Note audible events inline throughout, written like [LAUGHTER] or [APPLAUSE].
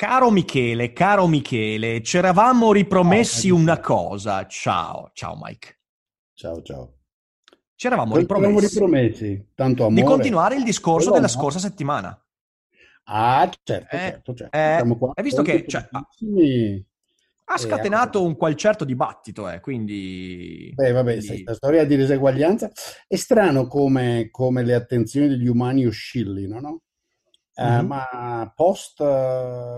Caro Michele, caro Michele, ci eravamo ripromessi una cosa. Ciao, ciao Mike. Ciao, ciao. Ci eravamo ripromessi ripromessi? Tanto amore. di continuare il discorso Quello della no. scorsa settimana. Ah, certo, Eh, certo, certo. eh, qua hai visto che, cioè. Ha scatenato un qual certo dibattito, eh, quindi... Beh, vabbè, quindi- sai, questa storia di diseguaglianza è strano come, come le attenzioni degli umani oscillino, no? Mhm. ma post,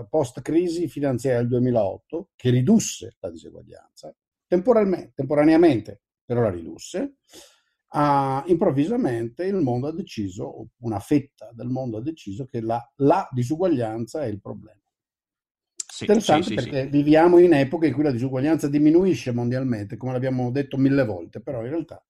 post crisi finanziaria del 2008, che ridusse la diseguaglianza, temporaneamente, però la ridusse, ah, improvvisamente il mondo ha deciso, una fetta del mondo ha deciso che la, la disuguaglianza è il problema. Sì, Interessante sì, sì, sì. perché viviamo in epoche in cui la disuguaglianza diminuisce mondialmente, come l'abbiamo detto mille volte, però in realtà...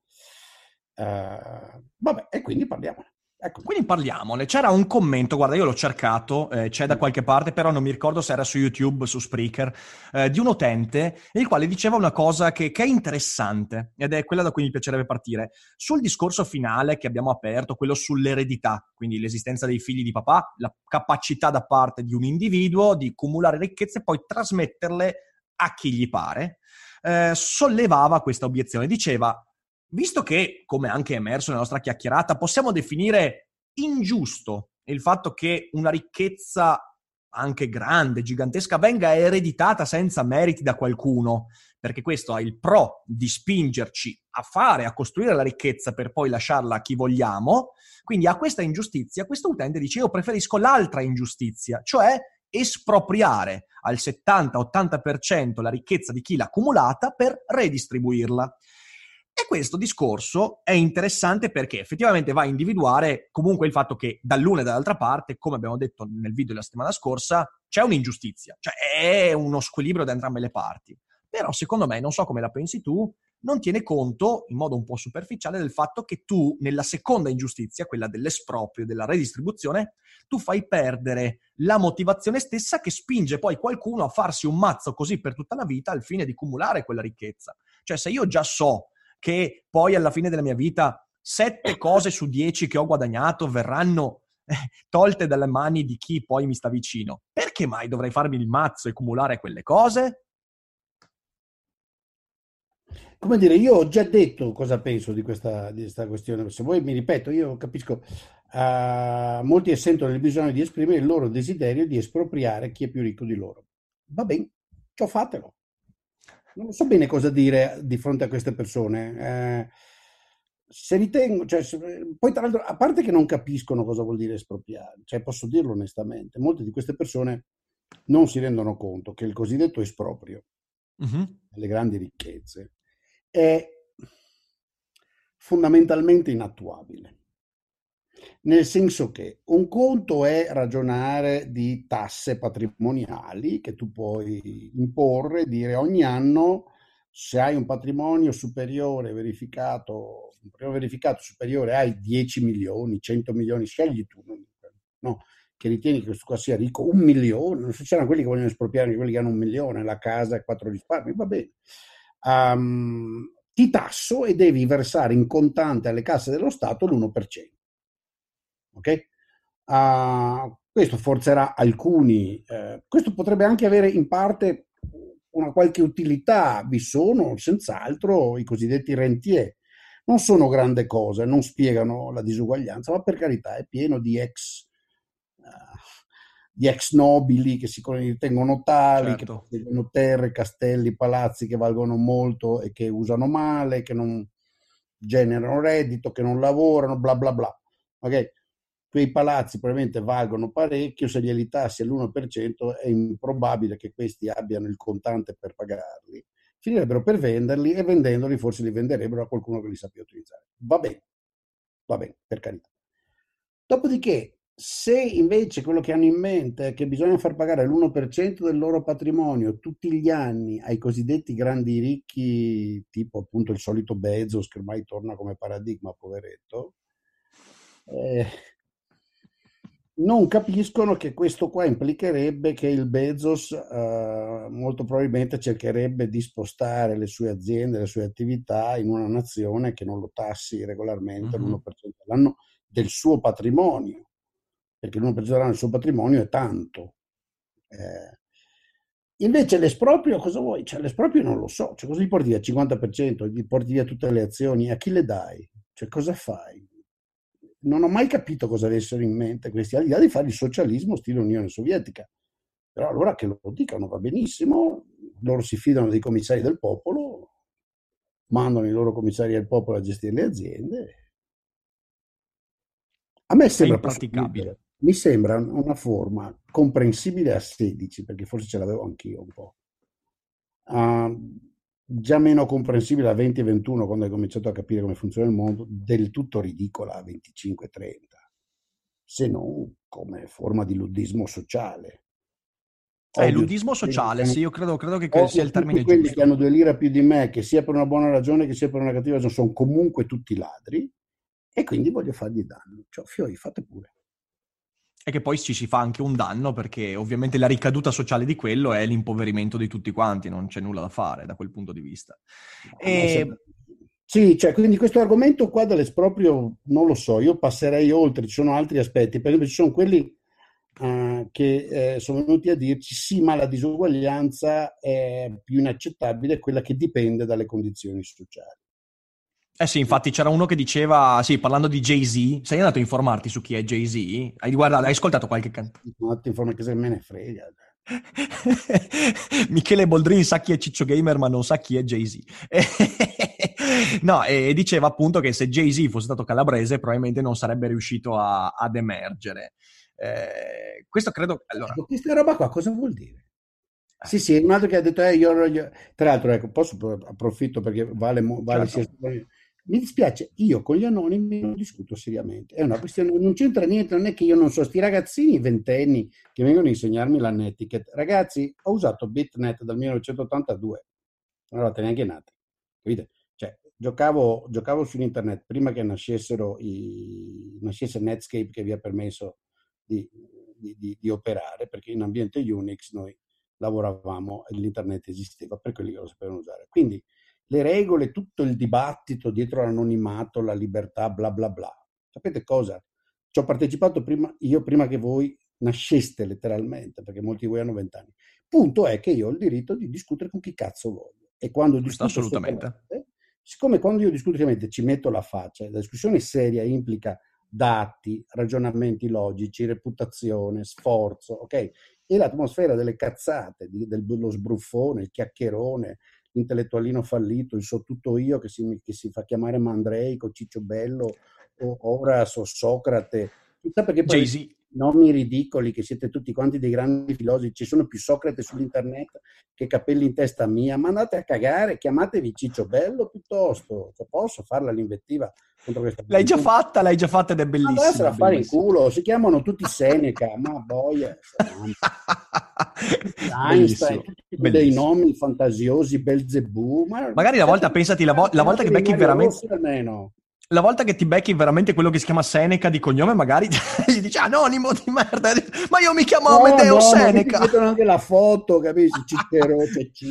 eh, vabbè, e quindi parliamo. Ecco. Quindi parliamone. C'era un commento, guarda, io l'ho cercato, eh, c'è da qualche parte, però non mi ricordo se era su YouTube, su Spreaker, eh, di un utente il quale diceva una cosa che, che è interessante ed è quella da cui mi piacerebbe partire. Sul discorso finale che abbiamo aperto, quello sull'eredità, quindi l'esistenza dei figli di papà, la capacità da parte di un individuo di cumulare ricchezze e poi trasmetterle a chi gli pare, eh, sollevava questa obiezione. Diceva, visto che, come anche emerso nella nostra chiacchierata, possiamo definire ingiusto il fatto che una ricchezza anche grande, gigantesca, venga ereditata senza meriti da qualcuno, perché questo ha il pro di spingerci a fare, a costruire la ricchezza per poi lasciarla a chi vogliamo. Quindi a questa ingiustizia, questo utente dice io preferisco l'altra ingiustizia, cioè espropriare al 70-80% la ricchezza di chi l'ha accumulata per redistribuirla. E questo discorso è interessante perché effettivamente va a individuare comunque il fatto che dall'una e dall'altra parte, come abbiamo detto nel video della settimana scorsa, c'è un'ingiustizia, cioè è uno squilibrio da entrambe le parti. Però secondo me, non so come la pensi tu, non tiene conto in modo un po' superficiale del fatto che tu nella seconda ingiustizia, quella dell'esproprio, della redistribuzione, tu fai perdere la motivazione stessa che spinge poi qualcuno a farsi un mazzo così per tutta la vita al fine di cumulare quella ricchezza. Cioè se io già so che poi alla fine della mia vita sette [COUGHS] cose su dieci che ho guadagnato verranno eh, tolte dalle mani di chi poi mi sta vicino. Perché mai dovrei farmi il mazzo e cumulare quelle cose? Come dire, io ho già detto cosa penso di questa, di questa questione. Se voi mi ripeto, io capisco, eh, molti sentono il bisogno di esprimere il loro desiderio di espropriare chi è più ricco di loro. Va bene, ciò fatelo. Non so bene cosa dire di fronte a queste persone. Eh, se ritengo, cioè, se- poi tra l'altro, a parte che non capiscono cosa vuol dire espropriare, cioè posso dirlo onestamente, molte di queste persone non si rendono conto che il cosiddetto esproprio Mhm. delle grandi ricchezze è fondamentalmente inattuabile. Nel senso che un conto è ragionare di tasse patrimoniali che tu puoi imporre, dire ogni anno se hai un patrimonio superiore verificato, verificato superiore ai 10 milioni, 100 milioni, scegli tu, no, che ritieni che questo qua sia ricco, un milione, non so, c'erano quelli che vogliono espropriare quelli che hanno un milione, la casa e quattro risparmi, va bene. Ehm, ti tasso e devi versare in contante alle casse dello Stato l'1%. Ok? Ah, questo forzerà alcuni, eh, questo potrebbe anche avere in parte una qualche utilità, vi sono senz'altro i cosiddetti rentier, non sono grandi cose, non spiegano la disuguaglianza, ma per carità è pieno di ex, eh, di ex nobili che si ritengono tali, che Certo. possiedono terre, castelli, palazzi che valgono molto e che usano male, che non generano reddito, che non lavorano, bla bla bla. Ok? Quei palazzi probabilmente valgono parecchio, se glieli tassi all'1% è improbabile che questi abbiano il contante per pagarli. Finirebbero per venderli e vendendoli forse li venderebbero a qualcuno che li sappia utilizzare. Va bene, va bene, per carità. Dopodiché Se invece quello che hanno in mente è che bisogna far pagare l'1% del loro patrimonio tutti gli anni ai cosiddetti grandi ricchi, tipo appunto il solito Bezos che ormai torna come paradigma, poveretto, eh, non capiscono che questo qua implicherebbe che il Bezos eh, molto probabilmente cercherebbe di spostare le sue aziende, le sue attività in una nazione che non lo tassi regolarmente mm-hmm. l'1% all'anno del suo patrimonio perché l'1% dell'anno del suo patrimonio è tanto. Eh, invece l'esproprio, cosa vuoi? Cioè, l'esproprio non lo so, cioè, cosa gli porti via? 50%, gli porti via tutte le azioni, a chi le dai? Cioè, cosa fai? Non ho mai capito cosa avessero in mente questi, al di là di fare il socialismo stile Unione Sovietica. Però allora che lo dicano va benissimo, loro si fidano dei commissari del popolo, mandano i loro commissari del popolo a gestire le aziende. A me sembra praticabile mi sembra una forma comprensibile a 16, perché forse ce l'avevo anch'io un po'. Uh, già meno comprensibile a 20 e 21 quando hai cominciato a capire come funziona il mondo, del tutto ridicola a 25 e 30, se non come forma di luddismo sociale. Eh, luddismo sociale, sì, io credo, credo che ovvio, sia il termine quelli giusto. che hanno due lire più di me, che sia per una buona ragione che sia per una cattiva ragione, sono comunque tutti ladri e quindi voglio fargli danno. Cioè, fiori, fate pure e che poi ci si fa anche un danno perché ovviamente la ricaduta sociale di quello è l'impoverimento di tutti quanti, non c'è nulla da fare da quel punto di vista. E... Sì, cioè, quindi questo argomento qua dell'esproprio non lo so, io passerei oltre, ci sono altri aspetti, per esempio ci sono quelli uh, che eh, sono venuti a dirci sì, ma la disuguaglianza è più inaccettabile, quella che dipende dalle condizioni sociali. Eh sì, infatti c'era uno che diceva, sì, parlando di Jay-Z, sei andato a informarti su chi è Jay-Z? Hai, guardato, hai ascoltato qualche canzone? No, ti informo che se me ne frega. [LAUGHS] Michele Boldrini sa chi è Ciccio Gamer, ma non sa chi è Jay-Z. [LAUGHS] no, e diceva appunto che se Jay-Z fosse stato calabrese, probabilmente non sarebbe riuscito a, ad emergere. Eh, questo credo... Allora... Questa roba qua cosa vuol dire? Eh. Sì, sì, un altro che ha detto, eh, io, io... tra l'altro, ecco, posso approfitto perché vale, vale certo. sia mi dispiace, io con gli anonimi non discuto seriamente. È una questione, non c'entra niente, non è che io non so, sti ragazzini ventenni che vengono a insegnarmi la netiquette. Ragazzi, ho usato BitNet dal 1982, non eravate neanche nati. Capite? Cioè, giocavo, giocavo su internet prima che nascessero i, nascesse Netscape che vi ha permesso di, di, di, di operare, perché in ambiente Unix noi lavoravamo e l'internet esisteva per quelli che lo sapevano usare. Quindi le regole, tutto il dibattito dietro l'anonimato, la libertà, bla bla bla. Sapete cosa? Ci ho partecipato prima, io prima che voi nasceste letteralmente, perché molti di voi hanno vent'anni. Punto è che io ho il diritto di discutere con chi cazzo voglio. E quando discuto assolutamente. Siccome quando io discuto ci metto la faccia, la discussione seria implica dati, ragionamenti logici, reputazione, sforzo, ok? E l'atmosfera delle cazzate, dello sbruffone, il chiacchierone, intellettualino fallito, il so tutto io che si, che si fa chiamare Mandreico, Ciccio Bello, o Horace o Socrate, chissà perché poi Jay-Z. nomi ridicoli che siete tutti quanti dei grandi filosofi, ci sono più Socrate sull'internet che capelli in testa mia, ma andate a cagare, chiamatevi Ciccio Bello piuttosto, cioè, posso farla l'invettiva contro questa L'hai già fatta, l'hai già fatta ed è bellissima. Andassero a fare in culo, si chiamano tutti Seneca, ma boia. [LAUGHS] Einstein, tutti dei nomi fantasiosi, Belzebù. Ma Magari la volta, pensati, la, vo- la volta che becchi veramente... Almeno. La volta che ti becchi veramente quello che si chiama Seneca di cognome, magari [LAUGHS] gli dici anonimo di merda, ma io mi chiamo no, Amedeo no, Seneca. Ma ti anche la foto, capisci? [LAUGHS] Cicero,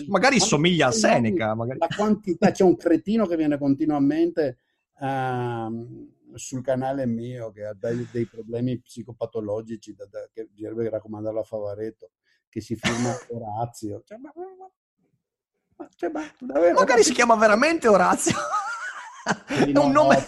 magari ma somiglia a Seneca. Magari. La quantità, c'è un cretino che viene continuamente uh, sul canale mio che ha dei, dei problemi psicopatologici da, da, che bisognerebbe raccomandarlo a Favaretto che si firma [LAUGHS] Orazio. Cioè, ma, ma, cioè, ma, davvero, Magari si chiama veramente Orazio. è, un nome,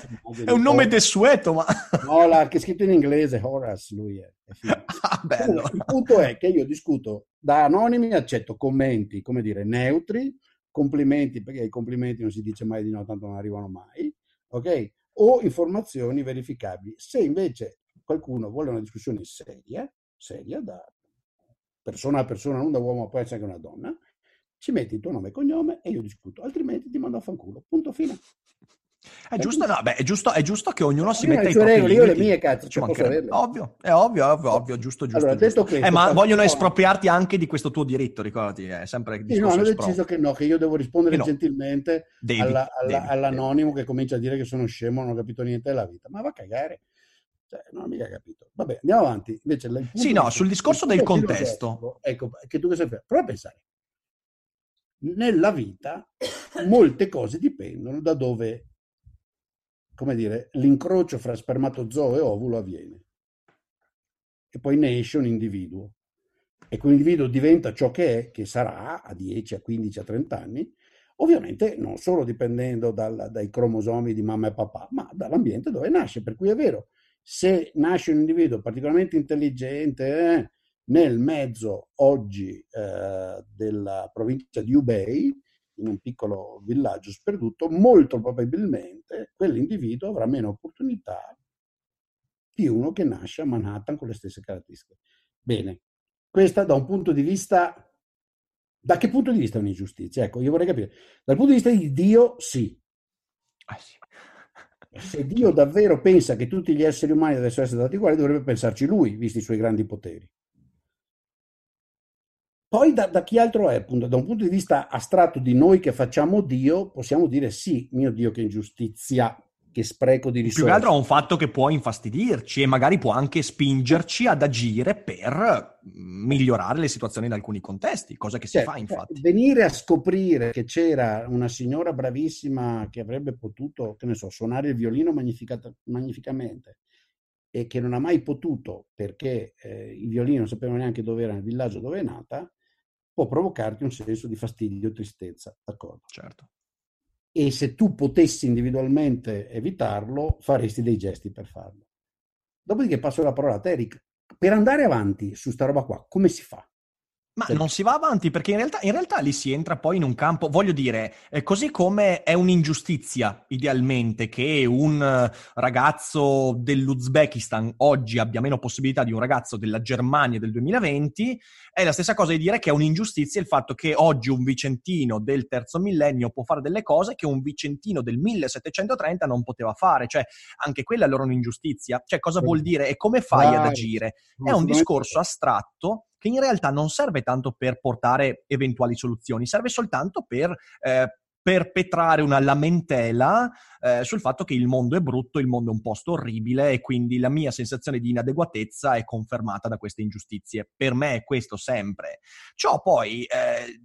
è un nome desueto, ma... no, la, che è scritto in inglese, Horace, lui è. è [LAUGHS] ah, bello. Il punto è che io discuto da anonimi, accetto commenti, come dire, neutri, complimenti, perché i complimenti non si dice mai di no, tanto non arrivano mai, ok? O informazioni verificabili. Se invece qualcuno vuole una discussione seria, seria da persona a persona, non da uomo, può essere anche una donna, ci metti il tuo nome e cognome e io discuto, altrimenti ti mando a fanculo. Punto fine. È giusto, no, beh, è, giusto, è giusto che ognuno si metta i propri regole, limiti. io le mie cazzo, cioè posso averle. Ovvio, è ovvio, ovvio, ovvio, giusto, giusto. Allora, giusto. Questo, eh, ma vogliono espropriarti anche di questo tuo diritto, ricordati, è sempre il sì, no, hanno deciso che no, che io devo rispondere no. gentilmente devi, alla, alla, devi, all'anonimo devi. che comincia a dire che sono scemo, non ho capito niente della vita. Ma va a cagare. Cioè, non ho mica capito. Vabbè, andiamo avanti. Invece, sì, no, sul discorso del contesto. Ecco, che tu che sai fare. Prova a pensare. Nella vita molte cose dipendono da dove come dire, l'incrocio fra spermatozoo e ovulo avviene. E poi ne esce un individuo. E quell'individuo diventa ciò che è, che sarà a 10, a 15, a 30 anni, ovviamente non solo dipendendo dal, dai cromosomi di mamma e papà, ma dall'ambiente dove nasce. Per cui è vero, se nasce un individuo particolarmente intelligente eh, nel mezzo oggi eh, della provincia di Hubei, in un piccolo villaggio sperduto, molto probabilmente quell'individuo avrà meno opportunità di uno che nasce a Manhattan con le stesse caratteristiche. Bene, questa da un punto di vista... Da che punto di vista è un'ingiustizia? Ecco, io vorrei capire. Dal punto di vista di Dio, sì. Ah, sì. Se Dio davvero pensa che tutti gli esseri umani devono essere stati uguali, dovrebbe pensarci lui, visti i suoi grandi poteri. Poi da, da, chi altro è, da un punto di vista astratto di noi che facciamo Dio, possiamo dire sì, mio Dio, che ingiustizia, che spreco di risorse. Più che altro è un fatto che può infastidirci e magari può anche spingerci ad agire per migliorare le situazioni in alcuni contesti, cosa che si certo, fa infatti. Venire a scoprire che c'era una signora bravissima che avrebbe potuto, che ne so, suonare il violino magnificamente e che non ha mai potuto perché eh, il violino non sapeva neanche dove era nel villaggio dove è nata, può provocarti un senso di fastidio, tristezza, d'accordo? Certo. E se tu potessi individualmente evitarlo, faresti dei gesti per farlo. Dopodiché passo la parola a te, Eric. Per andare avanti su sta roba qua, come si fa? Ma non si va avanti perché in realtà, in realtà, lì si entra poi in un campo, voglio dire, eh, così come è un'ingiustizia idealmente che un eh, ragazzo dell'Uzbekistan oggi abbia meno possibilità di un ragazzo della Germania del 2020, è la stessa cosa di dire che è un'ingiustizia il fatto che oggi un vicentino del terzo millennio può fare delle cose che un vicentino del 1730 non poteva fare, cioè anche quella è allora un'ingiustizia. Cioè cosa vuol dire e come fai ad agire? È un discorso astratto che in realtà non serve tanto per portare eventuali soluzioni, serve soltanto per eh, perpetrare una lamentela eh, sul fatto che il mondo è brutto, il mondo è un posto orribile e quindi la mia sensazione di inadeguatezza è confermata da queste ingiustizie. Per me è questo sempre. Ciò poi eh,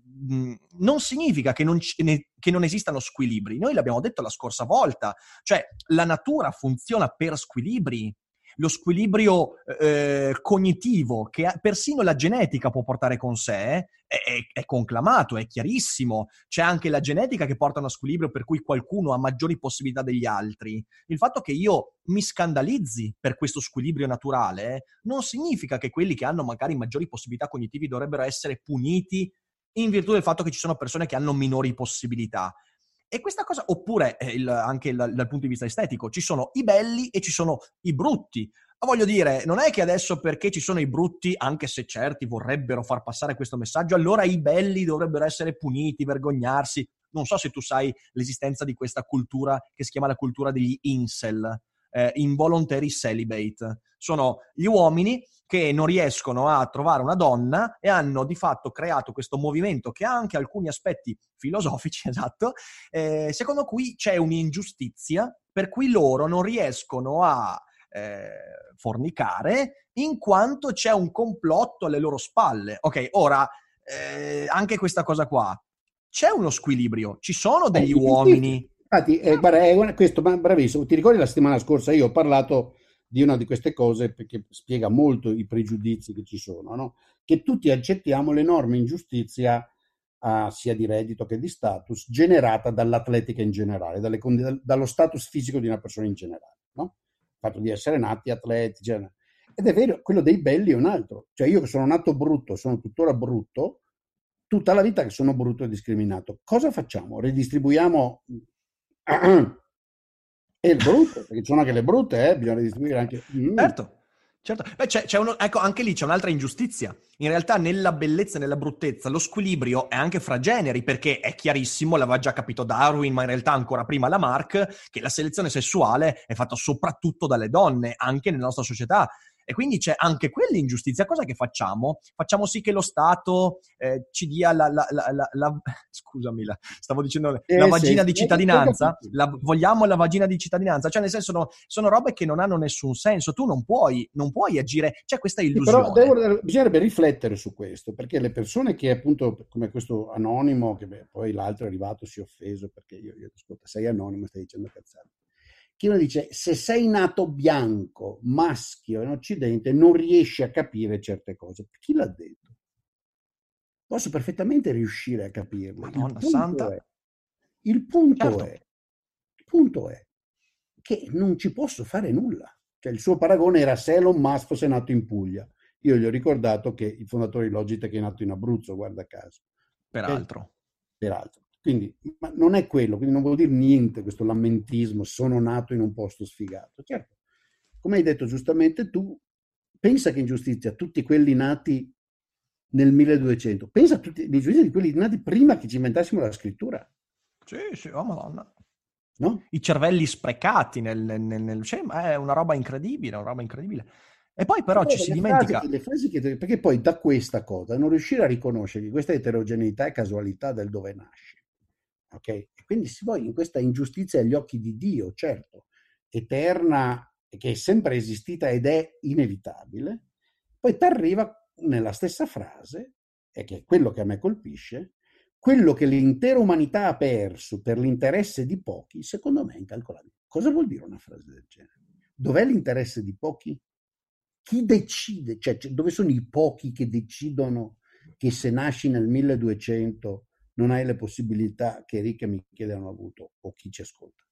non significa che non, ne, che non esistano squilibri. Noi l'abbiamo detto la scorsa volta, cioè la natura funziona per squilibri lo squilibrio eh, cognitivo che persino la genetica può portare con sé è, è, conclamato, è chiarissimo. C'è anche la genetica che porta a uno squilibrio per cui qualcuno ha maggiori possibilità degli altri. Il fatto che io mi scandalizzi per questo squilibrio naturale non significa che quelli che hanno magari maggiori possibilità cognitive dovrebbero essere puniti in virtù del fatto che ci sono persone che hanno minori possibilità. E questa cosa, oppure eh, il, anche il, dal punto di vista estetico, ci sono i belli e ci sono i brutti. Ma voglio dire, non è che adesso perché ci sono i brutti, anche se certi vorrebbero far passare questo messaggio, allora i belli dovrebbero essere puniti, vergognarsi. Non so se tu sai l'esistenza di questa cultura che si chiama la cultura degli incel, eh, involuntary celibate. Sono gli uomini che non riescono a trovare una donna e hanno di fatto creato questo movimento che ha anche alcuni aspetti filosofici, [LAUGHS] esatto, eh, secondo cui c'è un'ingiustizia per cui loro non riescono a eh, fornicare in quanto c'è un complotto alle loro spalle. Ok, ora eh, anche questa cosa qua. C'è uno squilibrio, ci sono degli uomini. Infatti, eh, guarda, è questo, bravissimo. Ti ricordi la settimana scorsa io ho parlato di una di queste cose perché spiega molto i pregiudizi che ci sono, no? che tutti accettiamo l'enorme ingiustizia uh, sia di reddito che di status generata dall'atletica in generale, dalle, dallo status fisico di una persona in generale, no? il fatto di essere nati atleti. Cioè, ed è vero, quello dei belli è un altro. Cioè io che sono nato brutto, sono tuttora brutto, tutta la vita che sono brutto e discriminato. Cosa facciamo? Redistribuiamo [CLEARS THROAT] E il brutto, perché ci sono anche le brutte, eh? bisogna distribuire anche... Mm. Certo. Certo, Beh, c'è, c'è uno, ecco, anche lì c'è un'altra ingiustizia. In realtà, nella bellezza e nella bruttezza, lo squilibrio è anche fra generi, perché è chiarissimo, l'aveva già capito Darwin, ma in realtà ancora prima Lamarck, che la selezione sessuale è fatta soprattutto dalle donne, anche nella nostra società. E quindi c'è anche quell'ingiustizia. Cosa che facciamo? Facciamo sì che lo Stato eh, ci dia la, la, la, la [LAUGHS] scusami, stavo dicendo eh, la vagina sì, di cittadinanza. vogliamo la vagina di cittadinanza? Cioè, nel senso, sono, sono, robe che non hanno nessun senso. Tu non puoi, non puoi agire. C'è questa illusione. Sì, però devo, bisognerebbe riflettere su questo, perché le persone che appunto, come questo anonimo, che beh, poi l'altro è arrivato, si è offeso perché io, io ascolta, sei anonimo, stai dicendo cazzate che uno dice se sei nato bianco, maschio in Occidente, non riesci a capire certe cose. Chi l'ha detto? Posso perfettamente riuscire a capirle. Madonna il santa. È, il, punto certo. è, il punto è che non ci posso fare nulla. Cioè, il suo paragone era se Elon Musk fosse nato in Puglia. Io gli ho ricordato che il fondatore di Logitech è nato in Abruzzo, guarda caso. Peraltro. Peraltro. Quindi, ma non è quello, quindi non vuol dire niente questo lamentismo, sono nato in un posto sfigato. Certo, come hai detto giustamente tu, pensa che in giustizia tutti quelli nati nel 1200, pensa a tutti i giudizi di quelli nati prima che ci inventassimo la scrittura. Sì, sì, oh madonna. No? I cervelli sprecati nel, nel, nel cioè, è una roba incredibile, una roba incredibile. E poi però ci si dimentica... Frasi che, perché poi da questa cosa non riuscire a riconoscere che questa eterogeneità e casualità del dove nasce Ok? E quindi si vuole in questa ingiustizia agli occhi di Dio, certo, eterna, che è sempre esistita ed è inevitabile, poi ti arriva nella stessa frase, e che è quello che a me colpisce, quello che l'intera umanità ha perso per l'interesse di pochi, secondo me è incalcolabile. Cosa vuol dire una frase del genere? Dov'è l'interesse di pochi? Chi decide? Cioè, dove sono i pochi che decidono che se nasci nel 1200 non hai le possibilità che Enrico e Michele hanno avuto o chi ci ascolta.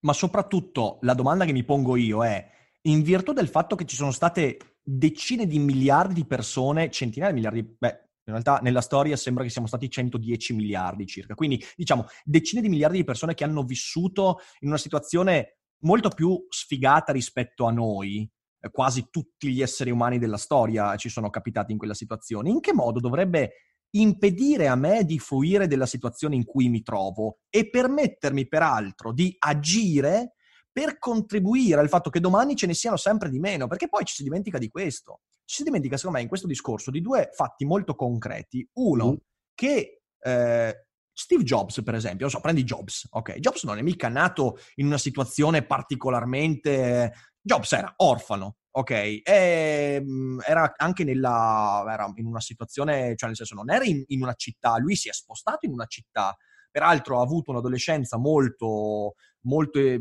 Ma soprattutto la domanda che mi pongo io è, in virtù del fatto che ci sono state decine di miliardi di persone, centinaia di miliardi, beh, in realtà nella storia sembra che siamo stati 110 miliardi circa, quindi diciamo decine di miliardi di persone che hanno vissuto in una situazione molto più sfigata rispetto a noi, eh, quasi tutti gli esseri umani della storia ci sono capitati in quella situazione. In che modo dovrebbe impedire a me di fruire della situazione in cui mi trovo e permettermi peraltro di agire per contribuire al fatto che domani ce ne siano sempre di meno, perché poi ci si dimentica di questo. Ci si dimentica, secondo me, in questo discorso di due fatti molto concreti. Uno, mm. che eh, Steve Jobs, per esempio, non so, prendi Jobs, ok? Jobs non è mica nato in una situazione particolarmente... Jobs era orfano, ok? E, ehm, era anche nella... era in una situazione, cioè nel senso non era in, in una città, lui si è spostato in una città, peraltro ha avuto un'adolescenza molto, molto eh,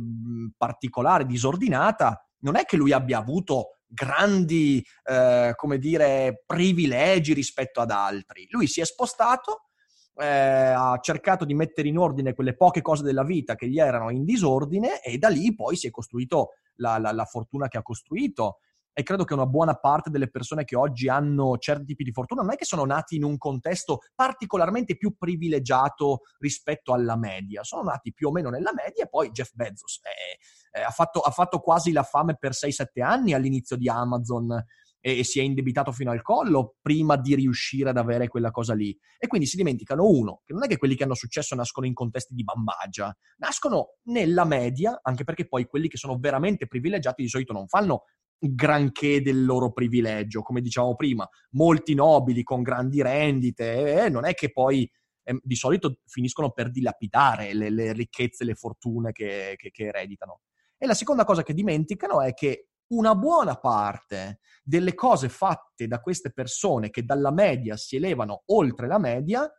particolare, disordinata, non è che lui abbia avuto grandi, eh, come dire, privilegi rispetto ad altri. Lui si è spostato, eh, ha cercato di mettere in ordine quelle poche cose della vita che gli erano in disordine e da lì poi si è costruito la, la, la fortuna che ha costruito. E credo che una buona parte delle persone che oggi hanno certi tipi di fortuna non è che sono nati in un contesto particolarmente più privilegiato rispetto alla media, sono nati più o meno nella media e poi Jeff Bezos eh, eh, ha, fatto, ha, fatto, quasi la fame per 6-7 anni all'inizio di Amazon e, si è indebitato fino al collo prima di riuscire ad avere quella cosa lì. E quindi si dimenticano, uno, che non è che quelli che hanno successo nascono in contesti di bambagia, nascono nella media, anche perché poi quelli che sono veramente privilegiati di solito non fanno granché del loro privilegio, come dicevamo prima, molti nobili con grandi rendite, eh, non è che poi eh, di solito finiscono per dilapidare le, le ricchezze, le fortune che, che, che ereditano. E la seconda cosa che dimenticano è che una buona parte delle cose fatte da queste persone che dalla media si elevano oltre la media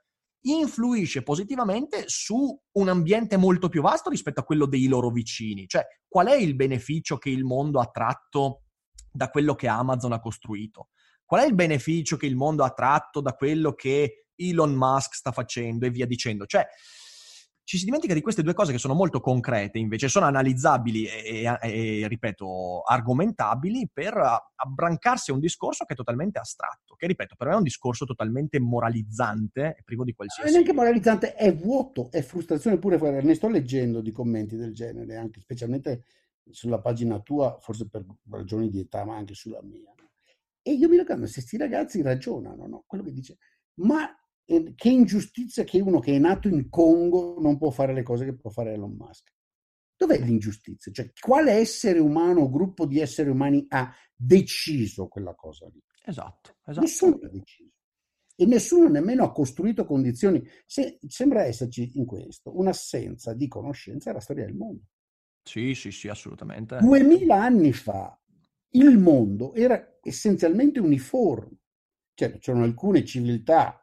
influisce positivamente su un ambiente molto più vasto rispetto a quello dei loro vicini. Cioè, qual è il beneficio che il mondo ha tratto da quello che Amazon ha costruito? Qual è il beneficio che il mondo ha tratto da quello che Elon Musk sta facendo e via dicendo? Cioè, ci si dimentica di queste due cose che sono molto concrete, invece sono analizzabili e, e, e ripeto, argomentabili per abbrancarsi a un discorso che è totalmente astratto, che ripeto, per me è un discorso totalmente moralizzante e privo di qualsiasi... Non è neanche moralizzante, è vuoto, è frustrazione pure, ne sto leggendo di commenti del genere, anche specialmente sulla pagina tua, forse per ragioni di età, ma anche sulla mia. E io mi ricordo se questi ragazzi ragionano, no? quello che dice, ma che ingiustizia che uno che è nato in Congo non può fare le cose che può fare Elon Musk. Dov'è l'ingiustizia? Cioè, quale essere umano o gruppo di esseri umani ha deciso quella cosa lì? Esatto, esatto. Nessuno l'ha deciso. E nessuno nemmeno ha costruito condizioni. Se, sembra esserci in questo un'assenza di conoscenza della storia del mondo. Sì, sì, sì, assolutamente. Duemila anni fa il mondo era essenzialmente uniforme. Cioè, c'erano alcune civiltà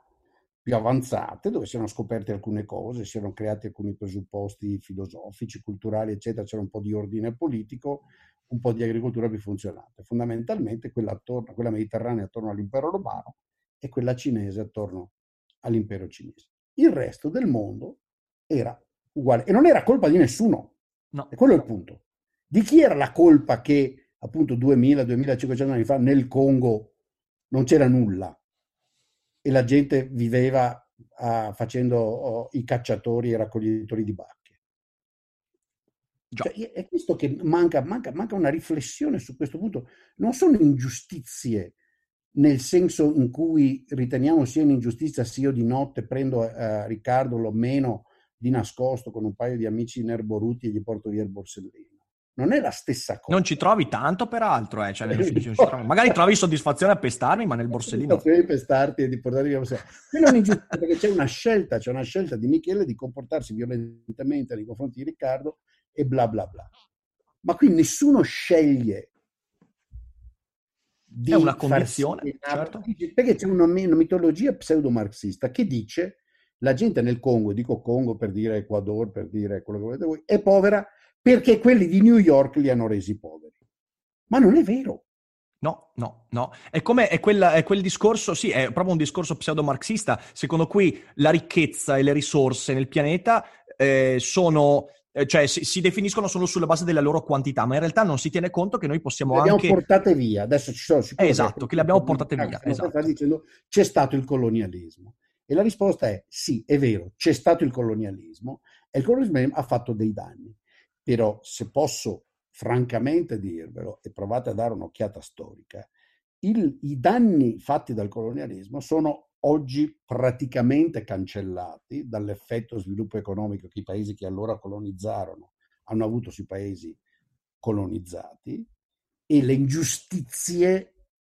più avanzate, dove si erano scoperte alcune cose, si erano creati alcuni presupposti filosofici, culturali, eccetera, c'era un po' di ordine politico, un po' di agricoltura più funzionante. Fondamentalmente quella, attorno, quella mediterranea attorno all'impero romano e quella cinese attorno all'impero cinese. Il resto del mondo era uguale e non era colpa di nessuno. No. E quello è il punto. Di chi era la colpa che appunto 2000-2500 anni fa nel Congo non c'era nulla? E la gente viveva uh, facendo oh, i cacciatori e i raccoglitori di bacche. Cioè, è questo che manca, manca, manca una riflessione su questo punto. Non sono ingiustizie nel senso in cui riteniamo sia un'ingiustizia se io di notte prendo uh, Riccardo, lo meno di nascosto con un paio di amici nerboruti e gli porto via il borsellino non è la stessa cosa. Non ci trovi tanto, peraltro, eh? cioè, [LAUGHS] trovi... magari trovi soddisfazione a pestarmi, ma nel [LAUGHS] borsellino. Soddisfazione di pestarti e di portarmi via Quello è un'ingiustizia perché c'è una scelta, c'è una scelta di Michele di comportarsi violentemente nei confronti di Riccardo e bla bla bla. Ma qui nessuno sceglie di è una condizione, certo. perché c'è una, una mitologia pseudo-marxista che dice la gente nel Congo, dico Congo per dire Ecuador, per dire quello che volete voi, è povera perché quelli di New York li hanno resi poveri. Ma non è vero. No, no, no. È come è, quella, è quel discorso, sì, è proprio un discorso pseudo-marxista, secondo cui la ricchezza e le risorse nel pianeta eh, sono eh, cioè si, si, definiscono solo sulla base della loro quantità, ma in realtà non si tiene conto che noi possiamo le abbiamo anche... portate via, adesso ci sono sicuramente... Esatto, che le abbiamo portate via. Esatto. Dicendo, c'è stato il colonialismo. E la risposta è sì, è vero, c'è stato il colonialismo e il colonialismo ha fatto dei danni. Però se posso francamente dirvelo e provate a dare un'occhiata storica, il, i danni fatti dal colonialismo sono oggi praticamente cancellati dall'effetto sviluppo economico che i paesi che allora colonizzarono hanno avuto sui paesi colonizzati e le ingiustizie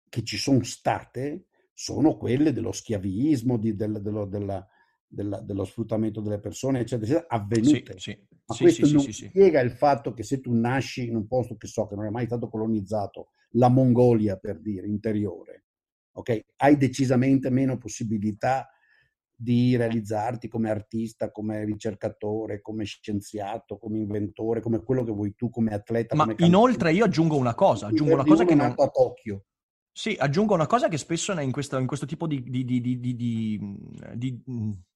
che ci sono state sono quelle dello schiavismo, di, del, dello, della, della, dello sfruttamento delle persone, eccetera, eccetera, avvenute. Sì, sì, Ma sì, questo non spiega il fatto che se tu nasci in un posto che so che non è mai stato colonizzato, la Mongolia per dire, interiore, ok? Hai decisamente meno possibilità di realizzarti come artista, come ricercatore, come scienziato, come inventore, come quello che vuoi tu, come atleta. Ma come inoltre io aggiungo una cosa, aggiungo una cosa che non... a Tokyo. Sì, aggiungo una cosa che spesso in questo, in questo tipo di, di, di, di,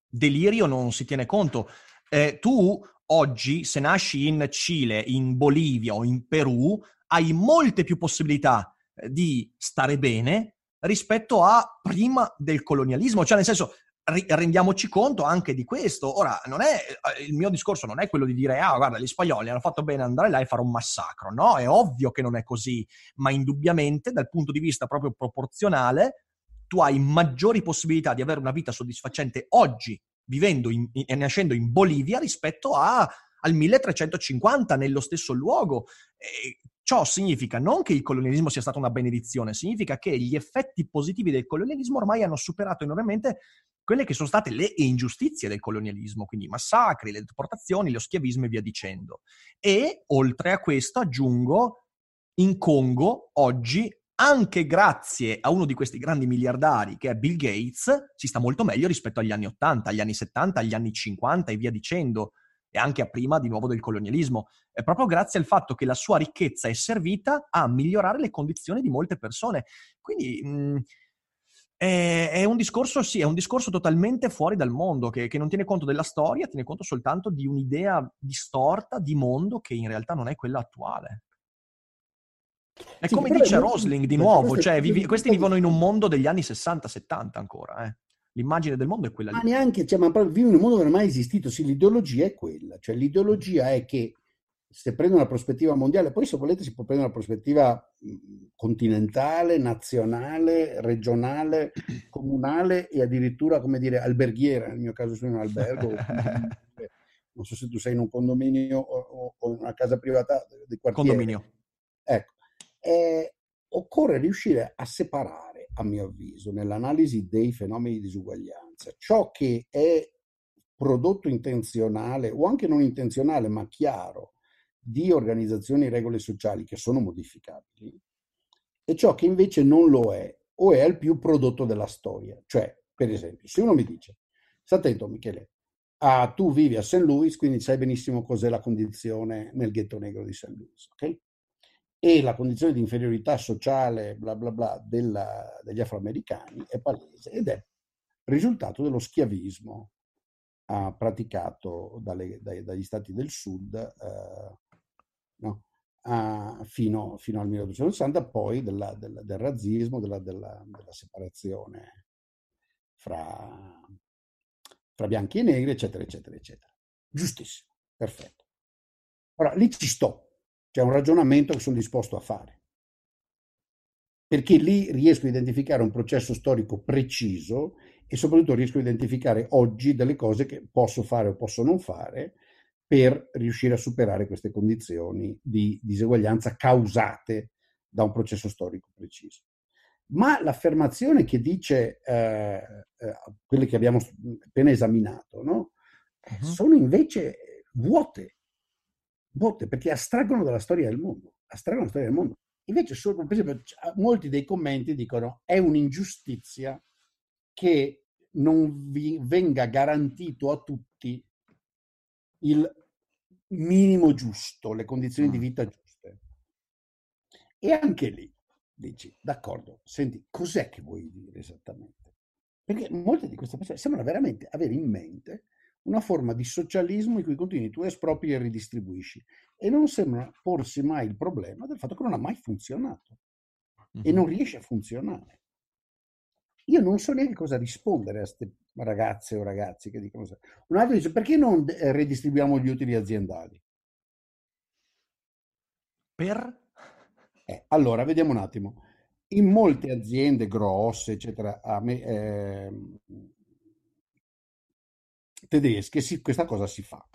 delirio non si tiene conto. Eh, tu oggi, se nasci in Cile, in Bolivia o in Perù, hai molte più possibilità eh, di stare bene rispetto a prima del colonialismo. Cioè, nel senso, rendiamoci conto anche di questo. Ora, non è, eh, il mio discorso non è quello di dire, ah, guarda, gli spagnoli hanno fatto bene andare là e fare un massacro. No, è ovvio che non è così, ma indubbiamente, dal punto di vista proprio proporzionale, tu hai maggiori possibilità di avere una vita soddisfacente oggi, vivendo e nascendo in Bolivia, rispetto a, al 1350 nello stesso luogo. E ciò significa non che il colonialismo sia stata una benedizione, significa che gli effetti positivi del colonialismo ormai hanno superato enormemente quelle che sono state le ingiustizie del colonialismo, quindi i massacri, le deportazioni, lo schiavismo e via dicendo. E oltre a questo aggiungo, in Congo oggi anche grazie a uno di questi grandi miliardari che è Bill Gates, si sta molto meglio rispetto agli anni 80, agli anni 70, agli anni 50 e via dicendo, e anche a prima di nuovo del colonialismo. È proprio grazie al fatto che la sua ricchezza è servita a migliorare le condizioni di molte persone. Quindi mh, è, è, un discorso, sì, è un discorso totalmente fuori dal mondo, che, che non tiene conto della storia, tiene conto soltanto di un'idea distorta di mondo che in realtà non è quella attuale. È sì, come dice Rosling di nuovo, cioè vivi, questi vivono in un mondo degli anni 60-70 ancora. Eh. L'immagine del mondo è quella ma lì. Neanche, cioè, ma proprio vivono in un mondo che non è mai esistito. Sì, l'ideologia è quella. Cioè, l'ideologia è che se prende una prospettiva mondiale, poi se volete si può prendere una prospettiva continentale, nazionale, regionale, [CLEARS THROAT] comunale e addirittura, come dire, alberghiera. Nel mio caso sono in un albergo. [LAUGHS] non so se tu sei in un condominio o, o in una casa privata di quartiere. Condominio. Ecco. Eh, occorre riuscire a separare, a mio avviso, nell'analisi dei fenomeni di disuguaglianza, ciò che è prodotto intenzionale o anche non intenzionale, ma chiaro, di organizzazioni e regole sociali che sono modificabili e ciò che invece non lo è o è al più prodotto della storia. Cioè, per esempio, se uno mi dice, sta attento Michele, ah, tu vivi a St. Louis, quindi sai benissimo cos'è la condizione nel ghetto negro di St. Louis, ok? E la condizione di inferiorità sociale, bla bla bla, della, degli afroamericani è palese ed è risultato dello schiavismo ah, praticato dalle, dai, dagli stati del sud eh, no? uh, fino, fino, al 1860, poi della, della, del razzismo, della, della, separazione fra, fra bianchi e negri, eccetera, eccetera, eccetera. Giustissimo, perfetto. Ora, lì ci sto, c'è un ragionamento che sono disposto a fare, perché lì riesco a identificare un processo storico preciso e soprattutto riesco a identificare oggi delle cose che posso fare o posso non fare per riuscire a superare queste condizioni di diseguaglianza causate da un processo storico preciso. Ma l'affermazione che dice eh, eh, quelle che abbiamo appena esaminato, no? uh-huh. sono invece vuote, vuote perché astraggono dalla storia del mondo, astraggono la storia del mondo. Invece, sono, per esempio, molti dei commenti dicono è un'ingiustizia che non vi venga garantito a tutti il minimo giusto, le condizioni di mm. vita giuste. E anche lì dici, d'accordo, senti, cos'è che vuoi dire esattamente? Perché molte di queste persone sembrano veramente avere in mente una forma di socialismo in cui continui tu espropri e ridistribuisci e non sembra porsi mai il problema del fatto che non ha mai funzionato e non riesce a funzionare. Io non so neanche cosa rispondere a queste ragazze o ragazzi che dicono. Un altro dice: perché non eh, redistribuiamo gli utili aziendali? Per? Eh, allora, vediamo un attimo. In molte aziende grosse, eccetera, me, eh, tedesche, sì, questa cosa si fa.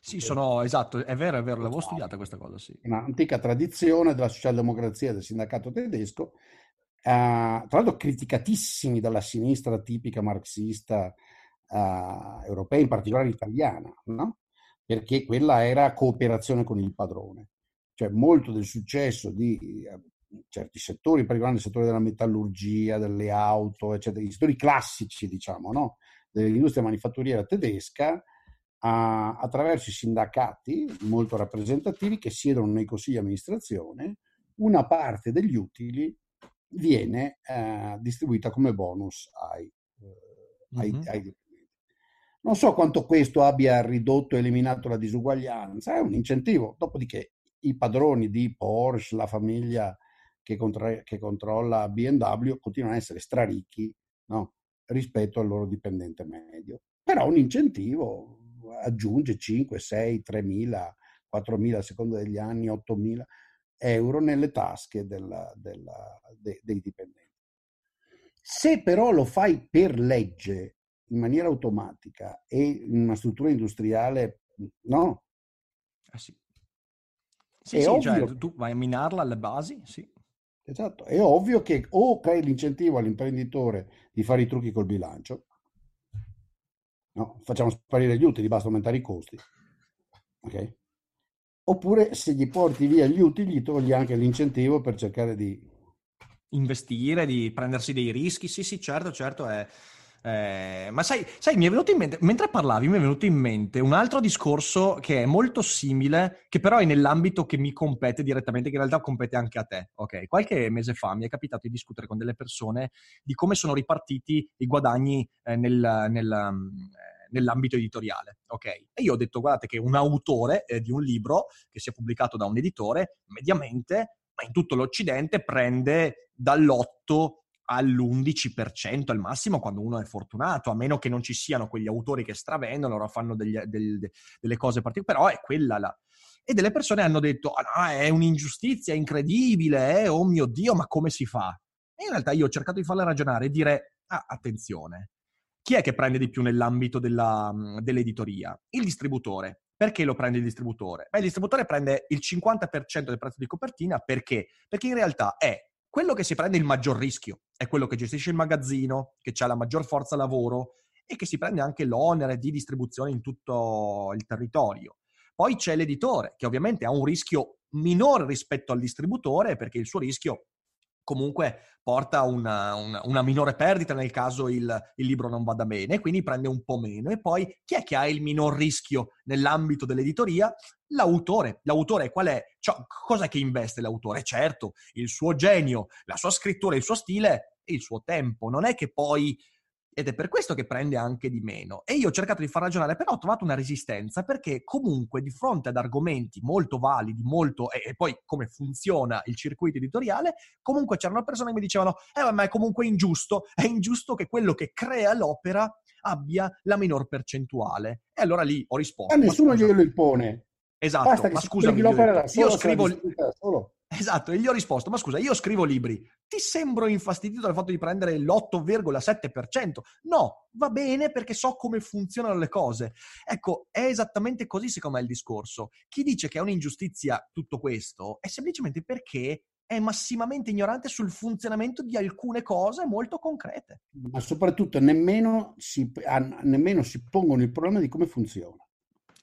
Sì, sono esatto, è vero, è vero, l'avevo studiata questa cosa, sì. Un'antica tradizione della socialdemocrazia del sindacato tedesco Uh, tra l'altro criticatissimi dalla sinistra tipica marxista uh, europea, in particolare italiana, no? perché quella era cooperazione con il padrone. Cioè molto del successo di uh, certi settori, in particolare nel settore della metallurgia, delle auto, eccetera, i settori classici, diciamo, no? Dell'industria manifatturiera tedesca, attraverso i sindacati molto rappresentativi che siedono nei consigli di amministrazione, una parte degli utili viene eh, distribuita come bonus ai, eh, ai, mm-hmm. ai dipendenti. Non so quanto questo abbia ridotto e eliminato la disuguaglianza, è un incentivo. Dopodiché i padroni di Porsche, la famiglia che, contra- che controlla BMW, continuano a essere straricchi no? Rispetto al loro dipendente medio. Però un incentivo aggiunge 5, 6, 3 mila, 4 mila a seconda degli anni, 8 mila euro nelle tasche della, della, de, dei dipendenti. Se però lo fai per legge, in maniera automatica e in una struttura industriale, no? Eh sì. Sì, sì cioè, tu vai a minarla alle basi, sì. Esatto, è ovvio che o crei l'incentivo all'imprenditore di fare i trucchi col bilancio, no? facciamo sparire gli utili, basta aumentare i costi. Ok? Oppure se gli porti via gli utili, gli togli anche l'incentivo per cercare di investire, di prendersi dei rischi. Sì, sì, certo, certo. È, eh, ma sai, sai, mi è venuto in mente, mentre parlavi, mi è venuto in mente un altro discorso che è molto simile, che però è nell'ambito che mi compete direttamente, che in realtà compete anche a te. Ok, qualche mese fa mi è capitato di discutere con delle persone di come sono ripartiti i guadagni eh, nel, nel, nell'ambito editoriale. Ok? E io ho detto, guardate che un autore eh, di un libro che sia pubblicato da un editore, mediamente, ma in tutto l'Occidente, prende dall'8 all'11% al massimo quando uno è fortunato, a meno che non ci siano quegli autori che stravendono, loro fanno degli, del, delle cose particolari, però è quella la... e delle persone hanno detto, ah, è un'ingiustizia incredibile, eh? oh mio Dio, ma come si fa? E in realtà io ho cercato di farle ragionare e dire, ah, attenzione, chi è che prende di più nell'ambito della, dell'editoria? Il distributore. Perché lo prende il distributore? Beh, il distributore prende il 50% del prezzo di copertina perché? Perché in realtà è quello che si prende il maggior rischio, è quello che gestisce il magazzino, che ha la maggior forza lavoro e che si prende anche l'onere di distribuzione in tutto il territorio. Poi c'è l'editore, che ovviamente ha un rischio minore rispetto al distributore perché il suo rischio comunque porta una, una, una, minore perdita nel caso il, il, libro non vada bene, quindi prende un po' meno. E poi chi è che ha il minor rischio nell'ambito dell'editoria? L'autore. L'autore qual è? Cioè, cosa che investe l'autore? Certo, il suo genio, la sua scrittura, il suo stile e il suo tempo. Non è che poi ed è per questo che prende anche di meno. E io ho cercato di far ragionare, però ho trovato una resistenza perché comunque di fronte ad argomenti molto validi, molto, e, e poi come funziona il circuito editoriale, comunque c'erano persone che mi dicevano, eh ma è comunque ingiusto, è ingiusto che quello che crea l'opera abbia la minor percentuale. E allora lì ho risposto. A nessuno glielo impone. Esatto, Basta ma scusami, l'opera io scrivo... Solo. Esatto, e gli ho risposto, ma scusa, io scrivo libri, ti sembro infastidito dal fatto di prendere l'8,7%? No, va bene perché so come funzionano le cose. Ecco, è esattamente così secondo me il discorso. Chi dice che è un'ingiustizia tutto questo è semplicemente perché è massimamente ignorante sul funzionamento di alcune cose molto concrete. Ma soprattutto nemmeno si, nemmeno si pongono il problema di come funziona.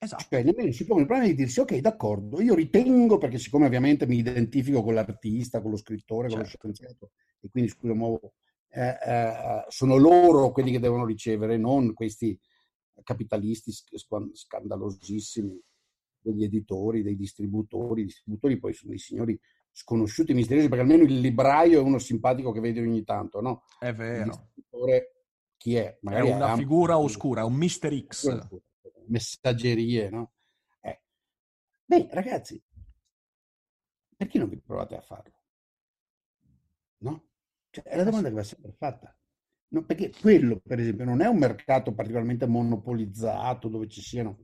Esatto. Cioè, nemmeno si pone il problema di dirsi, ok, d'accordo, io ritengo, perché siccome ovviamente mi identifico con l'artista, con lo scrittore, con certo. lo scienziato, e quindi scusa, muovo, eh, eh, sono loro quelli che devono ricevere, non questi capitalisti scandalosissimi degli editori, dei distributori. I distributori poi sono dei signori sconosciuti, misteriosi, perché almeno il libraio è uno simpatico che vedi ogni tanto, no? È vero. Il distributore chi è? Magari è una figura oscura, un Mister X messaggerie, no? Eh. Beh, ragazzi, perché non vi provate a farlo? No? Cioè, è la domanda che va sempre fatta. No, perché quello, per esempio, non è un mercato particolarmente monopolizzato dove ci siano,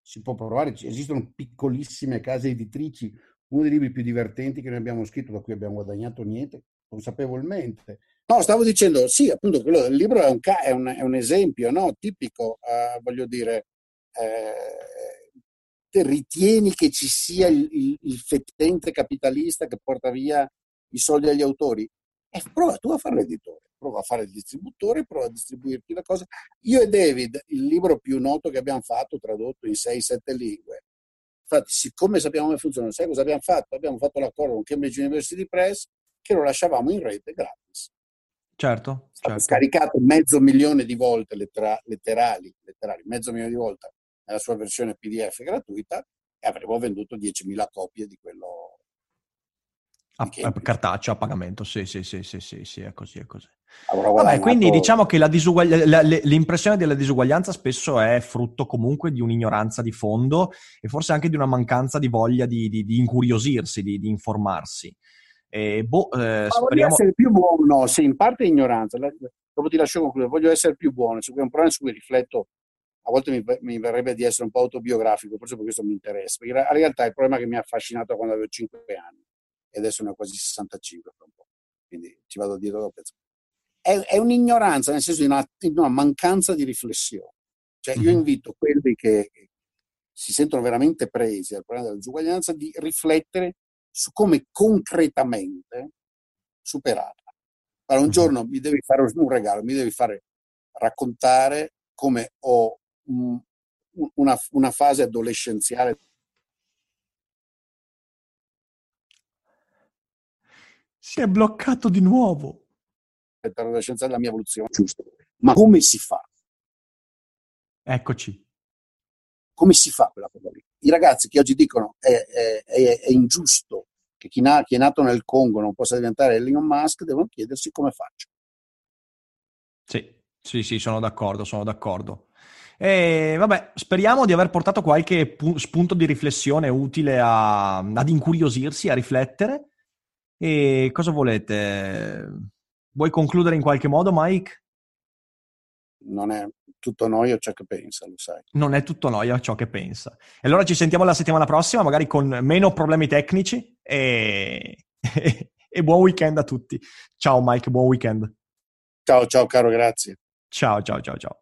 si può provare, esistono piccolissime case editrici, uno dei libri più divertenti che noi abbiamo scritto, da cui abbiamo guadagnato niente, consapevolmente. No, stavo dicendo, sì, appunto, quello del libro è un, è un, è un esempio no? tipico, uh, voglio dire, eh, ritieni che ci sia il, il, il, fettente capitalista che porta via i soldi agli autori? Eh, prova tu a fare l'editore, prova a fare il distributore, prova a distribuirti la cosa. Io e David, il libro più noto che abbiamo fatto, tradotto in 6-7 lingue, infatti siccome sappiamo come funziona, sai cosa abbiamo fatto? Abbiamo fatto l'accordo con Cambridge University Press che lo lasciavamo in rete gratis. Certo, certo. scaricato mezzo milione di volte lettera, letterali, letterali, mezzo milione di volte nella sua versione PDF gratuita e avremo venduto 10.000 copie di quello. A, a cartaceo a pagamento, sì, sì, sì, sì, sì, sì, è così, è così. Vabbè, quindi diciamo che la disuguglia- la, l'impressione della disuguaglianza spesso è frutto comunque di un'ignoranza di fondo e forse anche di una mancanza di voglia di, di, di incuriosirsi, di, di informarsi. E, boh, eh, speriamo... Voglio essere più buono, sì, in parte ignoranza. Dopo ti lascio concludere, voglio essere più buono, è un problema su cui rifletto a volte mi, mi, verrebbe di essere un po' autobiografico, forse per questo mi interessa, perché in realtà il problema che mi ha affascinato quando avevo 5 anni e adesso ne ho quasi 65 per un po', quindi ci vado dietro da pezzo. È, è un'ignoranza, nel senso di una, di una, mancanza di riflessione. Cioè io invito quelli che si sentono veramente presi dal problema della disuguaglianza di riflettere su come concretamente superarla. Allora, un giorno mi devi fare un regalo, mi devi fare raccontare come ho una, una fase adolescenziale Si è bloccato di nuovo. L'adolescenza la mia evoluzione, giusto. Ma come si fa? Eccoci. Come si fa quella cosa lì? I ragazzi che oggi dicono è, è, è, è ingiusto che chi, na, chi, è nato nel Congo non possa diventare Elon Musk, devono chiedersi come faccio. Sì, sì, sì, sono d'accordo, sono d'accordo. E vabbè, speriamo di aver portato qualche pu- spunto di riflessione utile a, ad incuriosirsi, a riflettere. E cosa volete? Vuoi concludere in qualche modo, Mike? non è tutto noia ciò che pensa, lo sai. Non è tutto noia ciò che pensa. E allora ci sentiamo la settimana prossima, magari con meno problemi tecnici e, [LAUGHS] e buon weekend a tutti. Ciao Mike, buon weekend. Ciao, ciao caro, grazie. Ciao, ciao, ciao, ciao.